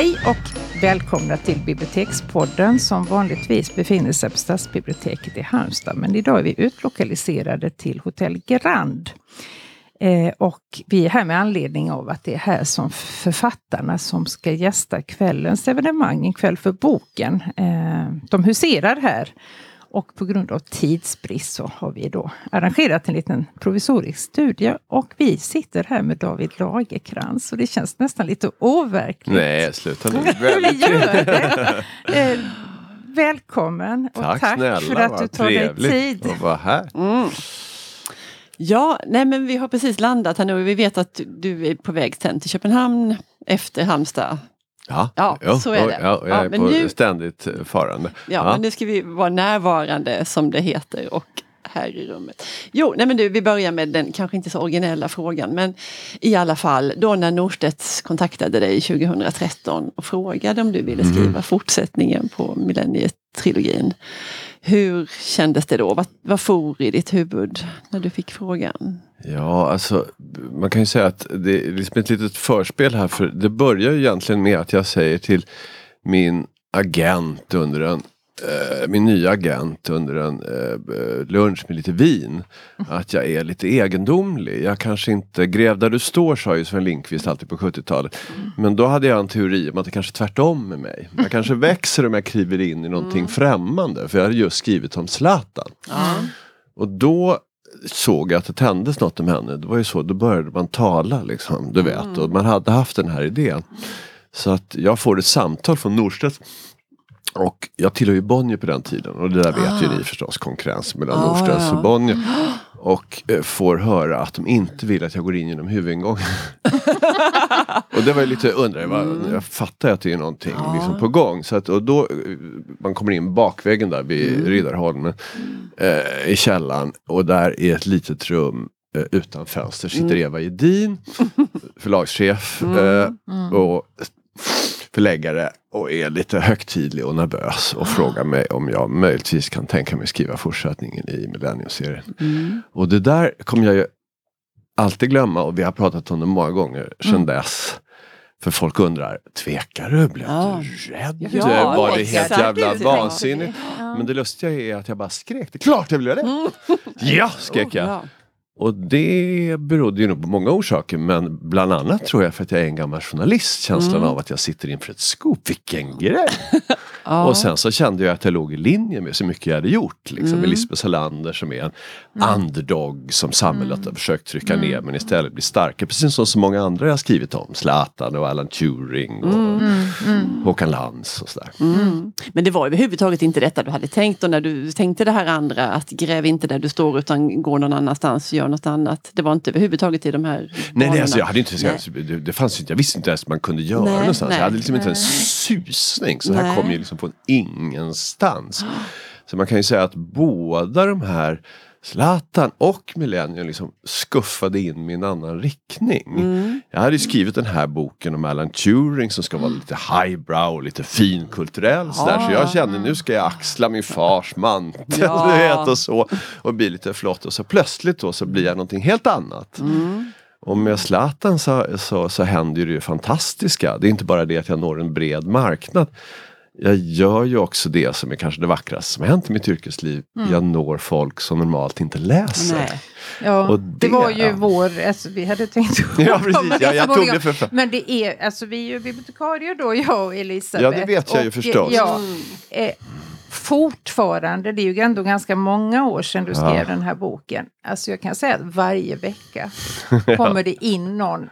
Hej och välkomna till Bibliotekspodden som vanligtvis befinner sig på Stadsbiblioteket i Halmstad. Men idag är vi utlokaliserade till Hotell Grand. Eh, och vi är här med anledning av att det är här som författarna som ska gästa kvällens evenemang, en kväll för boken. Eh, de huserar här. Och på grund av tidsbrist så har vi då arrangerat en liten provisorisk studie. Och vi sitter här med David Lagerkrans och det känns nästan lite overkligt. Nej, sluta nu. Vi gör det. Eh, välkommen och Tack, tack snälla, för att du tar dig trevligt tid. att vara här. Mm. Ja, nej men vi har precis landat här nu och vi vet att du är på väg sen till Köpenhamn efter Halmstad. Ja, Ja, så är det. Ja, jag Ja, är men på nu- ständigt farande. Ja, men nu ska vi vara närvarande som det heter och här i rummet. Jo, nej men du, vi börjar med den kanske inte så originella frågan men i alla fall då när Norstedts kontaktade dig 2013 och frågade om du ville skriva Mm. fortsättningen på Millennietrilogin. Hur kändes det då? Vad, vad for i ditt huvud när du fick frågan? Ja, alltså man kan ju säga att det är liksom ett litet förspel här för det börjar ju egentligen med att jag säger till min agent under en eh, min nya agent under en eh, lunch med lite vin. Att jag är lite egendomlig. Jag kanske inte, gräv där du står sa ju Sven Lindqvist alltid på 70-talet. Men då hade jag en teori om att det kanske är tvärtom med mig. Jag kanske växer om jag kliver in i någonting främmande. För jag hade just skrivit om Zlatan. Och då såg jag att det tändes något med henne. Det var ju så, då började man tala liksom, du vet. Och man hade haft den här idén. Så att jag får ett samtal från Norstedt. Och jag tillhör ju Bonnier på den tiden och det där vet ju ni förstås, konkurrens mellan Ah, Norstedts ja. och Bonnier. Och eh, får höra att de inte vill att jag går in genom huvudingången. och det var ju lite, undrar jag, vad- jag fattar att det är någonting Ja. liksom på gång. Så att, och då, eh, man kommer in bakvägen där vid Riddarholmen eh, i källaren och där är ett litet rum eh, utan fönster sitter Eva Gedin, förlagschef eh, och förläggare och är lite högtidlig och nervös och frågar mig om jag möjligtvis kan tänka mig skriva fortsättningen i Millennium-serien. Och det där kommer jag ju alltid glömma och vi har pratat om det många gånger sedan dess. För folk undrar, tvekar du? Blev Ja. du rädd? Ja, var det helt jävla vansinnigt? Ja. Men det lustiga är att jag bara skrek, det är klart jag vill göra det! Ja, skrek jag. Och det berodde ju nog på många orsaker men bland annat tror jag för att jag är en gammal journalist. Känslan av att jag sitter inför ett scoop. Vilken grej! Ja. Och sen så kände jag att jag låg i linje med så mycket jag hade gjort. Liksom. Mm. Elisabeth Salander som är en underdog som samhället har försökt trycka Mm. ner men istället blir starkare. Precis som så många andra jag har skrivit om. Zlatan och Alan Turing och Håkan Lans och sådär. Mm. Men det var överhuvudtaget inte detta du hade tänkt och när du tänkte det här andra att gräv inte där du står utan gå någon annanstans, gör något annat. Det var inte överhuvudtaget i de här Nej, nej alltså, jag, hade inte, Nej. det, det fanns inte, jag visste inte ens att man kunde göra Nej, någonstans. nej, jag hade liksom inte en susning. Så det här kom ju liksom från ingenstans. Så man kan ju säga att båda de här Zlatan och Millennium liksom skuffade in mig i en annan riktning. Mm. Jag hade ju skrivit den här boken om Alan Turing som ska vara lite highbrow, lite finkulturell sådär. Så jag kände nu ska jag axla min fars mantel Ja. vet, och så. Och bli lite flott. Och så plötsligt då så blir jag någonting helt annat. Mm. Och med Zlatan så, så, så händer det ju fantastiska. Det är inte bara det att jag når en bred marknad. Jag gör ju också det som är kanske det vackraste som hänt i mitt yrkesliv. Jag når folk som normalt inte läser. Nej. Ja, Och det, det- var ju ja. vår, alltså, vi hade tänkt Ja, precis. Ja, jag tog det för fan. Men det är, alltså vi är ju bibliotekarier då, jag och Elisabeth. Ja, det vet jag ju Och, förstås. Ja, eh, fortfarande, det är ju ändå ganska många år sedan du skrev Ja. den här boken. Alltså jag kan säga att varje vecka kommer det in någon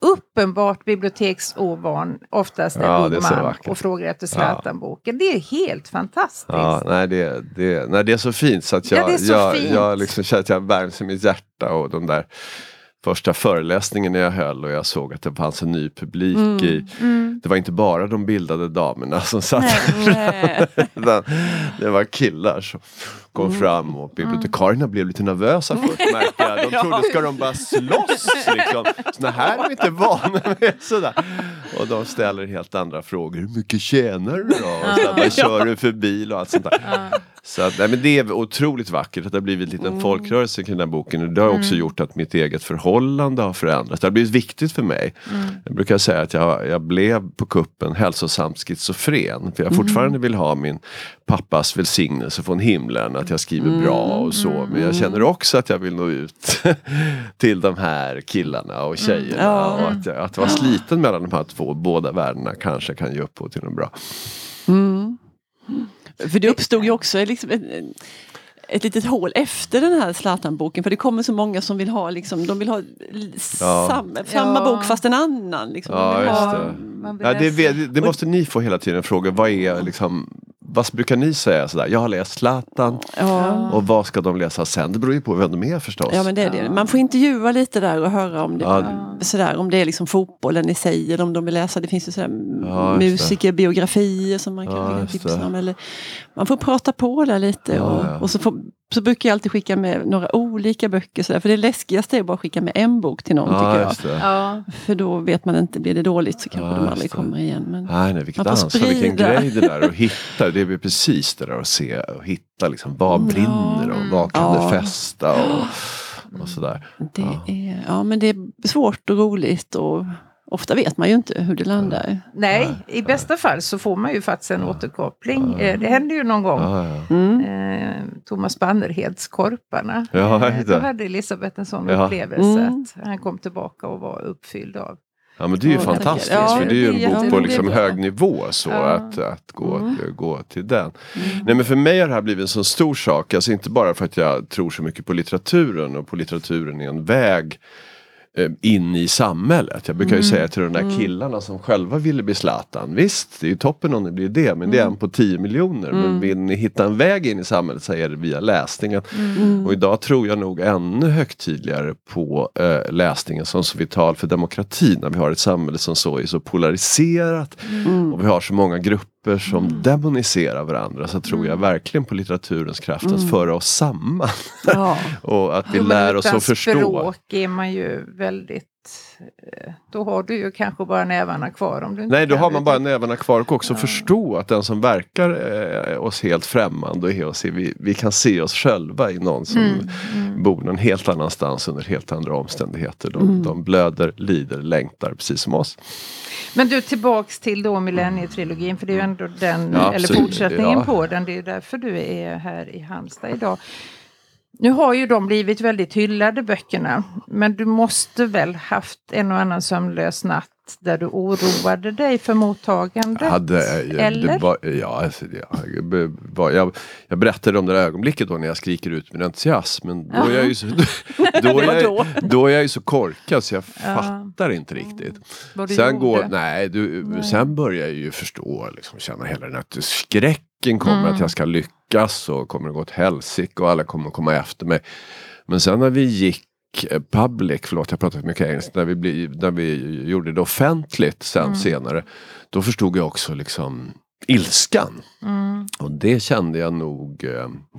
uppenbart biblioteksovan, oftast en Ja, så man, och frågar efter Zlatan-boken. Det är helt fantastiskt. Ja, nej, det, det, nej, det är så fint så att jag, Ja, jag, jag liksom känner att jag värms i mitt hjärta och de där första föreläsningen jag höll och jag såg att det fanns en ny publik i. Mm. Det var inte bara de bildade damerna som satt Nej. Utan det var killar som kom Mm. fram och bibliotekarierna blev lite nervösa först märkte jag. De trodde, ska de bara slåss liksom? Såna här är vi inte vana med. Sådär. Och de ställer helt andra frågor. Hur mycket tjänar du då? Och vad kör du för bil och allt sånt där. Så att, nej, men det är otroligt vackert att det har blivit en liten Mm. folkrörelse kring den här boken. Och det har också gjort att mitt eget förhållande har förändrats. Det har blivit viktigt för mig. Mm. Jag brukar säga att jag, jag blev på kuppen hälsosamt schizofren. För jag fortfarande Mm. vill ha min pappas välsignelse från himlen. Att jag skriver Mm. bra och så. Men jag känner också att jag vill nå ut till de här killarna och tjejerna. Mm. Och att, att vara sliten mellan de här två, båda världarna kanske kan ge upphov till något bra. För det uppstod ju också liksom ett, ett litet hål efter den här Zlatan-boken. För det kommer så många som vill ha, liksom, de vill ha Ja. sam, samma Ja. bok fast en annan. Liksom. De Ja, ha- det. Ja, det, det måste ni få hela tiden fråga. Vad är liksom vad brukar ni säga sådär? Jag har läst Zlatan Ja. och vad ska de läsa sen? Det beror ju på vem de är förstås. Ja men det är det. Man får intervjua lite där och höra om det, Ja. sådär, om det är liksom fotbollen i sig eller om de vill läsa. Det finns ju sådär Ja, musikerbiografier som man kan Ja, tipsa om. Eller, man får prata på där lite Ja, och, ja. och så, får, så brukar jag alltid skicka med några olika böcker. Sådär. För det läskigaste är bara att skicka med en bok till någon ja, tycker jag. Ja. För då vet man inte, blir det dåligt så kanske Ja, de aldrig det. kommer igen. Men, Nej, nej, vilket ansvar, vilken grej det där att hitta. Det är precis det där att se och hitta liksom, vad brinner och vad kan Ja. det fästa och, och sådär. det, Ja. är, ja, men det är svårt och roligt och ofta vet man ju inte hur det landar. Nej, i bästa fall så får man ju faktiskt en återkoppling. Eh, Det hände ju någon gång. Mm. Eh, Thomas Bannerheds Korparna. Ja, Eh, Då hade Elisabeth en sån Ja. upplevelse Mm. att han kom tillbaka och var uppfylld av Ja men det är ju fantastiskt ja, för det är ju en bok på liksom hög nivå så Ja. att, att gå, Mm. gå till den. Nej men för mig har det här blivit en så stor sak, alltså inte bara för att jag tror så mycket på litteraturen och på litteraturen är en väg in i samhället. Jag brukar ju säga till de där killarna som själva ville bli Zlatan. Visst, det är ju toppen om det blir det, men det är en på 10 miljoner. Men vill ni hitta en väg in i samhället så är det via läsningen. Och idag tror jag nog ännu högtidligare på eh, läsningen som så vital för demokratin. När vi har ett samhälle som så är så polariserat och vi har så många grupper som demoniserar varandra. Så tror jag verkligen på litteraturens kraft att föra oss samman. Ja. och att vi lär oss att förstå. språk är man ju väldigt... eh, Då har du ju kanske bara nävarna kvar. Om du inte Nej, då har man bara nävarna kvar och också förstå att den som verkar eh, oss helt främmande och är oss, vi, vi kan se oss själva i någon som Mm, bor någon helt annanstans under helt andra omständigheter. De, Mm. de blöder, lider, längtar precis som oss. Men du, tillbaks till då millennietrilogin, för det är ju ändå den, Ja, eller fortsättningen Ja. på den. Det är ju därför du är här i Halmstad idag. Nu har ju de blivit väldigt hyllade böckerna, men du måste väl haft en och annan sömnlös natt där du oroade dig för mottagandet? Jag, hade, jag, Eller? var, ja, alltså, jag, var, jag, jag berättade om det där ögonblicket då när jag skriker ut min entusiasm. Men då är jag ju så, då, är jag, då är jag ju så korkad så jag fattar inte riktigt. Vad du Sen, gjorde? går, nej, du, sen börjar jag ju förstå, liksom, känna hela den här skräcken kommer Mm. att jag ska lyckas och kommer att gå åt helsike och alla kommer att komma efter mig. Men sen när vi gick eh, public, förlåt jag pratar mycket engelska, när vi, bli, när vi gjorde det offentligt sen Mm. senare. Då förstod jag också liksom ilskan. Mm. Och det kände jag nog, eh,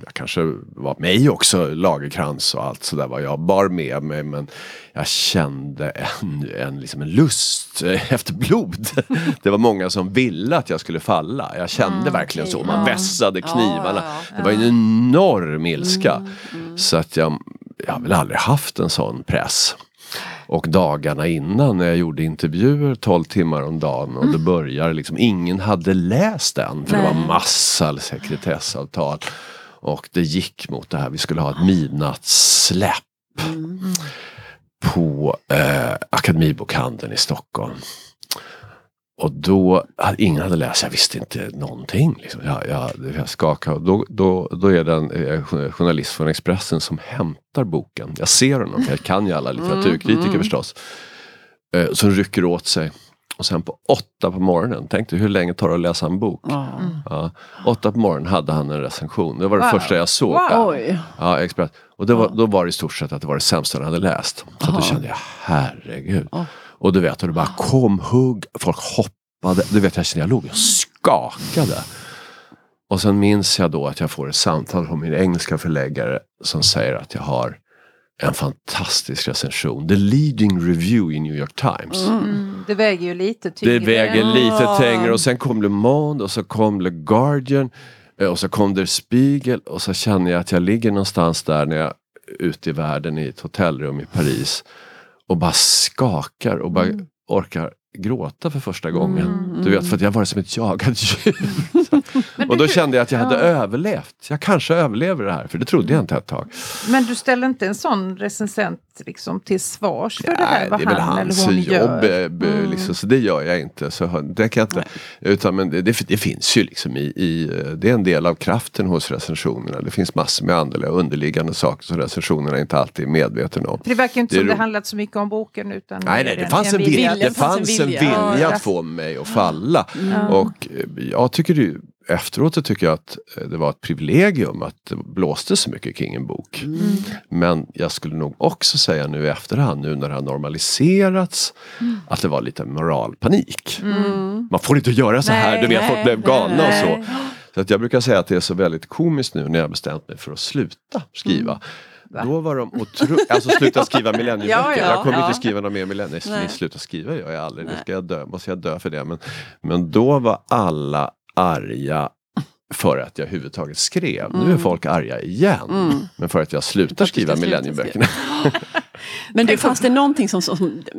jag kanske var mig också, Lagerkrans och allt sådär vad jag bar med mig. Men jag kände en, en, liksom en lust efter blod. Det var många som ville att jag skulle falla. Jag kände verkligen så. Man Ja. vässade Ja, knivarna. ja, ja. Det var en enorm ilska. Mm, Så att jag, jag har väl aldrig haft en sån press. Och dagarna innan när jag gjorde intervjuer 12 timmar om dagen och det börjar liksom, ingen hade läst den för det var Nej. massa sekretessavtal. Och det gick mot det här, vi skulle ha ett midnattssläpp Mm. på eh, Akademibokhandeln i Stockholm. Och då, hade- ingen hade läst, jag visste inte någonting. Liksom. Jag, jag, jag skakade. Då, då, då är det en eh, journalist från Expressen som hämtar boken. Jag ser honom, jag kan ju alla litteraturkritiker mm. förstås. Eh, som rycker åt sig. Och sen på åtta på morgonen, tänk dig hur länge tar det att läsa en bok? Ja. Ja, åtta på morgonen hade han en recension. Det var det Wow. första jag såg. Wow. Ja, Express. Och var, då var det i stort sett att det var det sämsta han hade läst. Så då kände jag, herregud. Ja. Och du vet, och det bara kom hugg, folk hoppade. Du vet, jag kände, jag låg och skakade. Och sen minns jag då att jag får ett samtal från min engelska förläggare som säger att jag har en fantastisk recension. The leading review i New York Times. Mm, det väger ju lite tyngre. Det väger lite tyngre och sen kom Le Monde och så kom Le Guardian. Eh, Och så kom Der Spiegel och så känner jag att jag ligger någonstans där när jag är ute i världen i ett hotellrum i Paris. Och bara skakar och bara orkar gråta för första gången. Du vet, för att jag var som ett jagat djur. och då kände jag att jag hade överlevt. Jag kanske överlever det här, för det trodde jag inte ett tag. Men du ställer inte en sån recensent liksom till svars för det här? Nej, Vad det är väl han hans eller hon jobb. gör? Mm. eh, b- Liksom, så det gör jag inte. Så det kan inte utan, men det, det, det finns ju liksom i, i, det är en del av kraften hos recensionerna. Det finns massor med andra underliggande saker som recensionerna inte alltid är medvetna om. För det verkar inte Det som det handlat så mycket om boken utan Nej, nej, det fanns en vilja, vilja, det fanns en vilja Ja. att få mig att falla. Och eh, jag tycker ju, efteråt så tycker jag att eh, det var ett privilegium att det blåste så mycket kring en bok. Men jag skulle nog också säga nu i efterhand, nu när det har normaliserats, att det var lite moralpanik. Man får inte göra så här, Nej, du vet, nej, folk blev galna nej. och så. Så att jag brukar säga att det är så väldigt komiskt nu när jag bestämt mig för att sluta skriva. Då var de otroligt, alltså sluta skriva millennieböcker. Ja, ja, jag kommer ja. inte skriva några mer millennium. Nej. Nej. Sluta skriva gör jag aldrig, det ska jag dö, måste jag dö för det. Men, men då var alla arga för att jag överhuvudtaget skrev. Nu är folk arga igen. Men för att jag slutar skriva millennieböckerna. Men du, fanns det någonting som, som,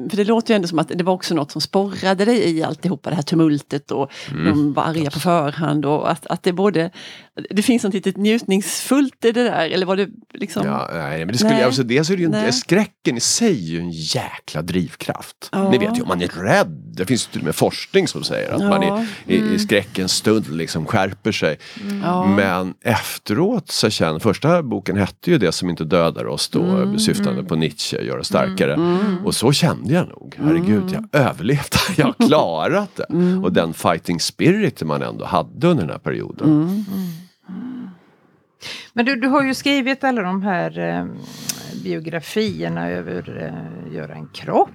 för det låter ju ändå som att det var också något som sporrade dig i alltihopa det här tumultet och Mm. de var arga på förhand och att, att det både, det finns något litet njutningsfullt i det där eller var det liksom? Ja, nej, men det skulle, Nej. alltså, dels är det ju en, skräcken i sig är ju en jäkla drivkraft. Ja. Ni vet ju om man är rädd. Det finns ju till och med forskning som säger att man Ja. i, i, i skräckens stund liksom skärper sig. Ja. Men efteråt så känner, första boken hette ju Det som inte dödar oss då, Mm. syftande på Nietzsche, gör oss starkare. Och så kände jag nog, herregud, jag överlevde, jag har klarat det. Mm. Och den fighting spirit man ändå hade under den här perioden. Mm. Men du, du har ju skrivit alla de här eh, biografierna över eh, Göran Kropp.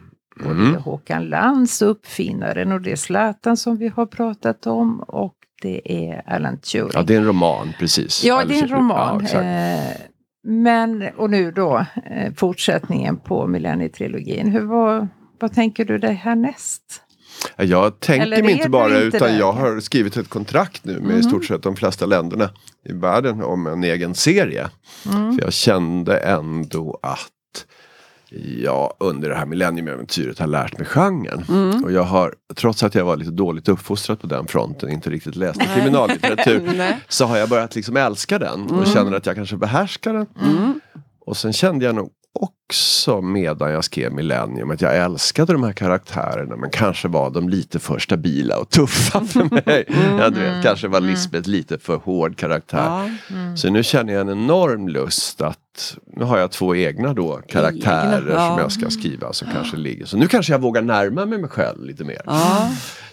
Och Mm. det är Håkan Lantz, uppfinnaren, och det är Zlatan som vi har pratat om. Och det är Alan Turing. Ja, det är en roman, precis. Ja, det är en roman. Ja, eh, men, och nu då eh, fortsättningen på Millennietrilogin. Hur, vad, vad tänker du dig härnäst? Jag tänker mig inte bara inte utan där? jag har skrivit ett kontrakt nu med i stort sett de flesta länderna i världen om en egen serie. För jag kände ändå att jag under det här millenniumäventyret har lärt mig genren. Och jag har, trots att jag var lite dåligt uppfostrad på den fronten, inte riktigt läste kriminallitteratur, Nej. så har jag börjat liksom älska den och känner att jag kanske behärskar den. Och sen kände jag nog också medan jag skrev Millennium att jag älskade de här karaktärerna men kanske var de lite för stabila och tuffa för mig. Ja, du vet, kanske var Lisbeth lite för hård karaktär. Ja. Så nu känner jag en enorm lust att nu har jag två egna då karaktärer Egna, ja. som jag ska skriva som kanske ligger. Så nu kanske jag vågar närma mig mig själv lite mer.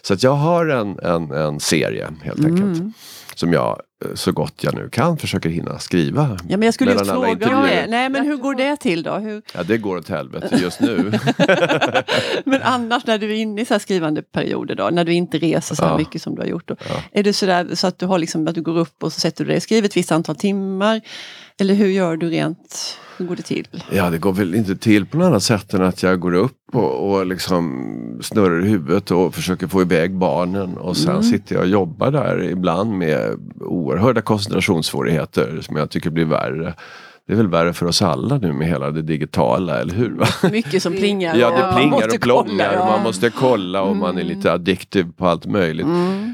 Så att jag har en, en, en serie helt enkelt. Som jag eh, så gott jag nu kan försöker hinna skriva. ja, men jag skulle just fråga om det. Nej, men hur går det till då? Hur, Ja det går åt helvete just nu. men annars när du är inne i så här skrivande perioder då, när du inte reser så här Ja. mycket som du har gjort. Då, Är det sådär så att du har liksom att du går upp och så sätter du dig och skriver ett visst antal timmar? Eller hur gör du rent? Hur går det till? Ja det går väl inte till på något annat sätt än att jag går upp och, och liksom snurrar i huvudet och försöker få iväg barnen. Och sen sitter jag och jobbar där ibland med oerhörda koncentrationssvårigheter som jag tycker blir värre. Det är väl värre för oss alla nu med hela det digitala, eller hur? Mycket som plingar. Ja, och det plingar och plångar och man måste kolla och man är lite addictiv på allt möjligt.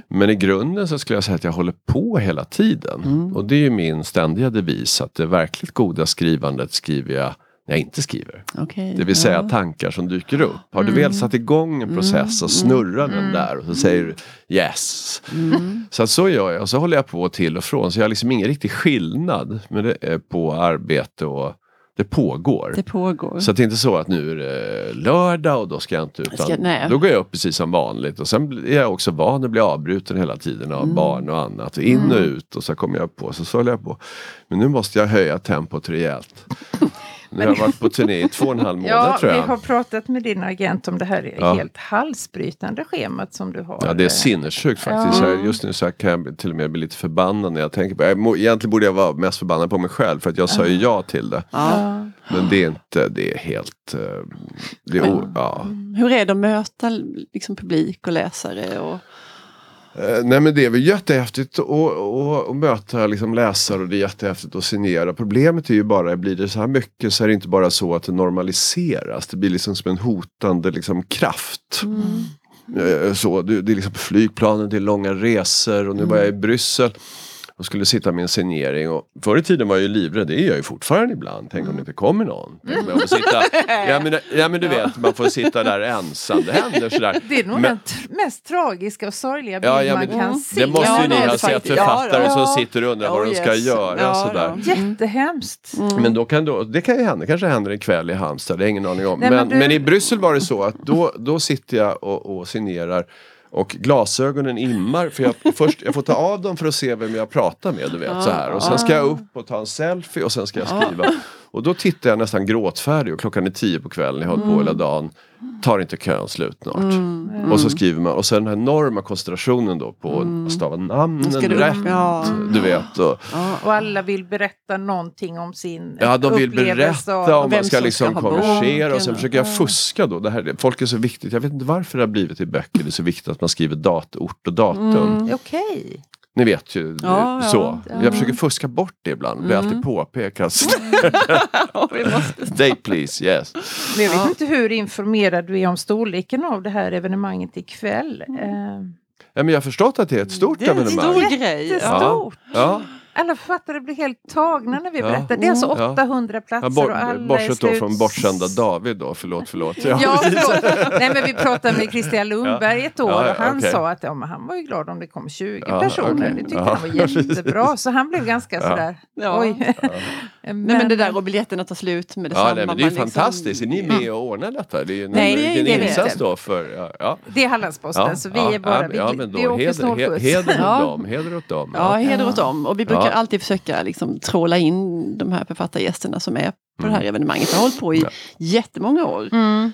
Men i grunden så skulle jag säga att jag håller på hela tiden. Och det är ju min ständiga devis att det verkligt goda skrivandet skriver jag när jag inte skriver. Okej, Det vill säga ja. tankar som dyker upp. Har du väl satt igång en process och snurrar den där och så säger du yes. Så att så gör jag och så håller jag på till och från. Så jag har liksom ingen riktig skillnad på arbete och det pågår. Det pågår. Så det är inte så att nu är det lördag och då ska jag inte utan Ska- nej. då går jag upp precis som vanligt och sen är jag också van att bli avbruten hela tiden Mm. av barn och annat. In och ut och så kommer jag på så så håller jag på. Men nu måste jag höja tempot rejält. Nu har jag varit på turné i två och en halv månad Ja, tror vi jag. har pratat med din agent om det här Ja. helt halsbrytande schemat som du har. Ja det är sinnessjukt faktiskt. Ja. Just nu så här kan jag till och med bli lite förbannad när jag tänker på det. Jag Egentligen borde jag vara mest förbannad på mig själv för att jag sa ju ja till det. Ja. Men det är inte, det är helt... eh, Det är, o- ja. Hur är det att möta liksom, publik och läsare? Och, nej men det är väl jättehäftigt att, möta liksom läsare och det är jättehäftigt att signera. Problemet är ju bara, blir det så här mycket så är det inte bara så att det normaliseras. Det blir liksom som en hotande liksom, kraft. Eh, Så, det, det är liksom flygplanen, det är långa resor och nu var jag i Bryssel och skulle sitta med en signering. Och förr i tiden var jag ju livrädd, det är jag ju fortfarande ibland. Tänk om det inte kommer någon. Tänk får sitta, ja, men, ja men du vet, man får sitta där ensam. Det händer sådär. Det är nog Men- den mest tragiska och sorgliga bild Ja, ja, man men- kan Mm. se. Det måste Ja, ju det ni ha sett författare Ja, som ja. sitter och undrar vad Oh, de ska yes. göra. Ja, sådär. ja. Jättehemskt. Men då kan då, det kan ju hända, kanske händer en kväll i Halmstad, det har ingen aning om. Nej, men, men men, du- i Bryssel var det så att då, då sitter jag och, och signerar och glasögonen immar för jag, först, jag får ta av dem för att se vem jag pratar med. Du vet, så här. Och sen ska jag upp och ta en selfie och sen ska jag skriva. Och då tittar jag nästan gråtfärdig och klockan är tio på kvällen, jag har hållit på hela dagen. Tar inte kön slut snart? Och så skriver man och sen den här enorma koncentrationen då på att stava namnen du- rätt. Ja. Du vet. Och, Och alla vill berätta någonting om sin Ja, de vill upplevelse berätta och vem man ska som liksom ska konversera och sen försöker jag fuska då. Det här, folk är så viktigt, jag vet inte varför det har blivit i böcker, det är så viktigt att man skriver dat, ort och datum. Okej. Ni vet ju, Ja, ja. så. Jag försöker fuska bort det ibland, blir alltid påpekas. Ja. Date please, yes. Men jag vet inte hur informerad du är om storleken av det här evenemanget ikväll. Eh, Ja, men jag har förstått att det är ett stort Det är en evenemang. stor grej. Ja. Ja, Alla författare blir helt tagna när vi Ja. berättar. Det är alltså Ja. 800 platser ja och bort, alla är bortsett då från bortsända David då, förlåt, förlåt. Ja, förlåt. Nej, men vi pratade med Christian Lundberg ett år Ja, ja, och han okej. sa att ja, han var ju glad om det kom 20 Ja, personer. okej. Det tyckte Ja, han var jättebra. Så han blev ganska sådär, Ja. oj. men, Nej, men det där och biljetterna tar slut med detsamma. Ja, nej, men det är liksom- fantastiskt. Är ni med och ordnar detta? Det är ju en, Nej, det är det en vi insats då för... Ja, ja. det är Hallandsposten, så vi är bara, vi, ja, men vi då, åker heder, snålskjuts. he, heder åt Ja. dem. Heder åt dem. Ja, heder åt dem. Och vi brukar Ja alltid försöka liksom tråla in de här författargästerna som är på det här evenemanget. Jag har hållit på i Mm. Ja. jättemånga år. Mm.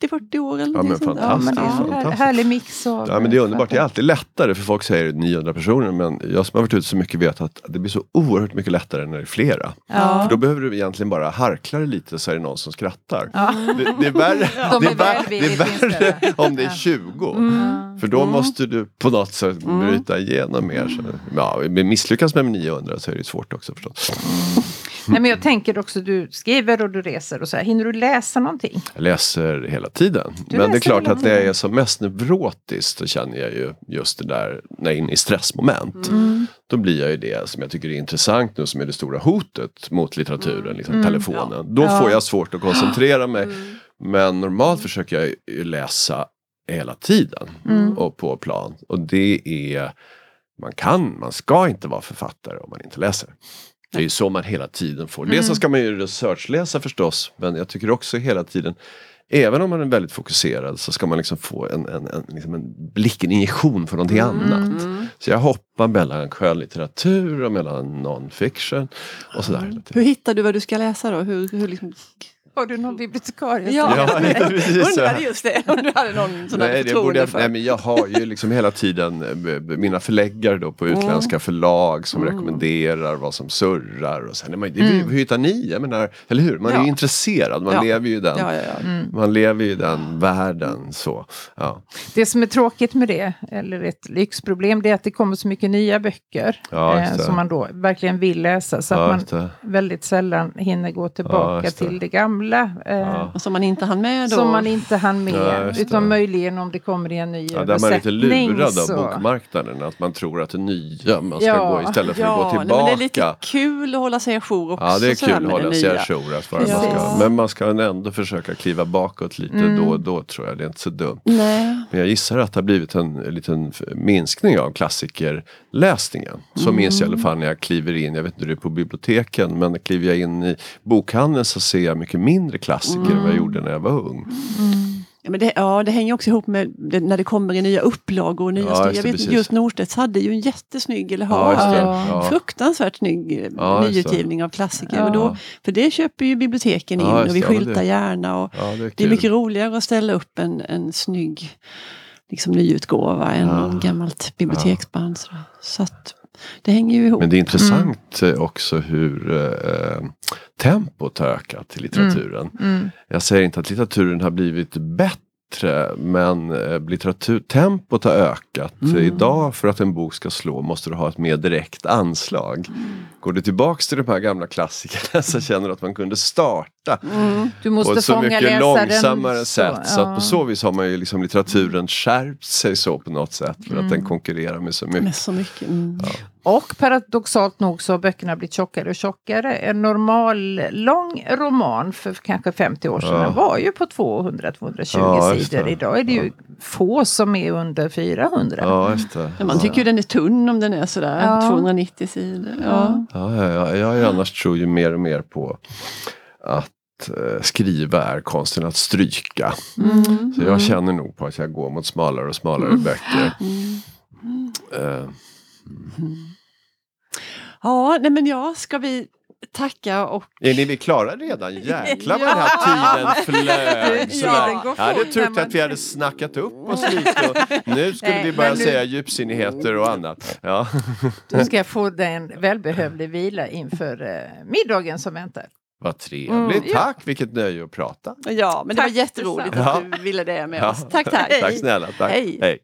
30-40 år eller Ja, men sånt. Ja, men det är Fantastiskt, fantastiskt. härlig mix av Ja men det är underbart, det är alltid lättare för folk säger 900 personer men jag som har varit ute så mycket vet att det blir så oerhört mycket lättare när det är flera. Ja. För då behöver du egentligen bara harkla det lite så är det någon som skrattar. Ja. Det, det är värre, De det är är värre, det välvilligt är värre inställda. om det är Ja. 20. Mm. För då måste du på något sätt bryta igenom mer. Så, ja, men misslyckas med 900 så är det svårt också förstås. Nej, men jag tänker också, du skriver och du reser och så här. Hinner du läsa någonting? Jag läser hela tiden. Du men det är klart att det tiden. är som mest neurotiskt så känner jag ju just det där när jag är inne i stressmoment. Mm. Då blir jag ju det som jag tycker är intressant nu som är det stora hotet mot litteraturen, liksom telefonen. Då Mm. Ja. får jag svårt att koncentrera mig. Mm. Men normalt försöker jag ju läsa hela tiden Mm. och på plan. Och det är, man kan, man ska inte vara författare om man inte läser. Det är ju så man hela tiden får. Dels Mm. så ska man ju researchläsa förstås, men jag tycker också hela tiden Även om man är väldigt fokuserad så ska man liksom få en, en, en, liksom en blick, en injektion för någonting Mm. annat. Så jag hoppar mellan skönlitteratur och mellan non-fiction och sådär. tiden. Hur hittar du vad du ska läsa då? Hur, hur liksom... Har du någon bibliotekarie? Ja, Ja, precis så. undrade just det. Om du hade någon sån här Nej, det borde jag, för. nej men jag har ju liksom hela tiden eh, mina förläggare då på utländska förlag som rekommenderar vad som surrar. Och sen är man, det, Hur hittar ni? Jag menar, eller hur? Man är Ja. ju intresserad, man Ja. lever ju den, Ja, ja, ja. man lever ju den världen. Så, ja. Det som är tråkigt med det, eller ett lyxproblem, det är att det kommer så mycket nya böcker Ja, eh, som man då verkligen vill läsa. Så Ja, att man väldigt sällan hinner gå tillbaka till det gamla. Eh, Ja. Som man inte hann med då. Som man inte hann med, Ja, utan möjligen om det kommer i en ny Ja, där är man lite översättning. lurad av så- bokmarknaden, att man tror att det nya man ska Ja. gå istället för att gå Ja, nej, men tillbaka. det är lite kul att hålla sig ajour också. Ja det är kul att hålla sig ajour. att man ska- Men man ska ändå försöka kliva bakåt lite Mm. då och då tror jag. Det är inte så dumt. Nej. Men jag gissar att det har blivit en, en liten minskning av klassikerläsningen. Så minns jag i alla fall när jag kliver in, jag vet inte hur det är på biblioteken, men kliver jag in i bokhandeln så ser jag mycket mindre klassiker än vad jag gjorde när jag var ung. Ja, men det, ja, det hänger också ihop med det, när det kommer i nya upplagor och nya Ja, just Jag det, vet precis. just Norstedts hade ju en jättesnygg, eller Ja, har det. en Ja. fruktansvärt snygg eh, Ja, nyutgivning av klassiker. Ja. Och då, för det köper ju biblioteken in Ja, och vi. Ja, skyltar det- gärna. Och Ja, det är det är mycket roligare att ställa upp en, en snygg liksom, nyutgåva än Ja. gammalt biblioteksband. Så, så att, det hänger ju ihop. Men det är intressant eh, också hur eh, tempot har ökat i litteraturen. Mm. Jag säger inte att litteraturen har blivit bättre bättre men eh, litteraturtempot har ökat. Mm. Idag för att en bok ska slå måste du ha ett mer direkt anslag. Mm. Går du tillbaks till de här gamla klassikerna så känner du att man kunde starta Du måste på ett så fånga mycket långsammare sätt. Så ja. att på så vis har man ju liksom litteraturen skärpt sig så på något sätt för att den konkurrerar med så mycket. Med så mycket. Mm. Och paradoxalt nog så har böckerna blivit tjockare och tjockare. En normal lång roman för kanske 50 år sedan Ja. var ju på 200-220 Ja, sidor. Idag är det ju få som är under 400. Ja, just det. Men man tycker ju den är tunn om den är sådär Ja. 290 sidor. Ja. Ja, ja, ja, jag är annars tror ju mer och mer på att eh, skriva är konsten att stryka. Mm. Så jag känner nog på att jag går mot smalare och smalare böcker. Eh, Ja, nej men ja, ska vi tacka och är ni klara redan? Jäklar vad den här tiden flög. Går Jag hade trott man- att vi hade snackat upp oss lite. Nu skulle Nej, vi börja men nu- säga djupsinnigheter och annat. Ja. Du ska få dig en välbehövlig vila inför eh, middagen som väntar. Vad trevligt. Mm, ja. Tack, vilket nöje att prata. Ja, men det var Tack jätteroligt att du ville det med Ja. oss. Tack, tack. Tack snälla. Tack. Hej. Hej.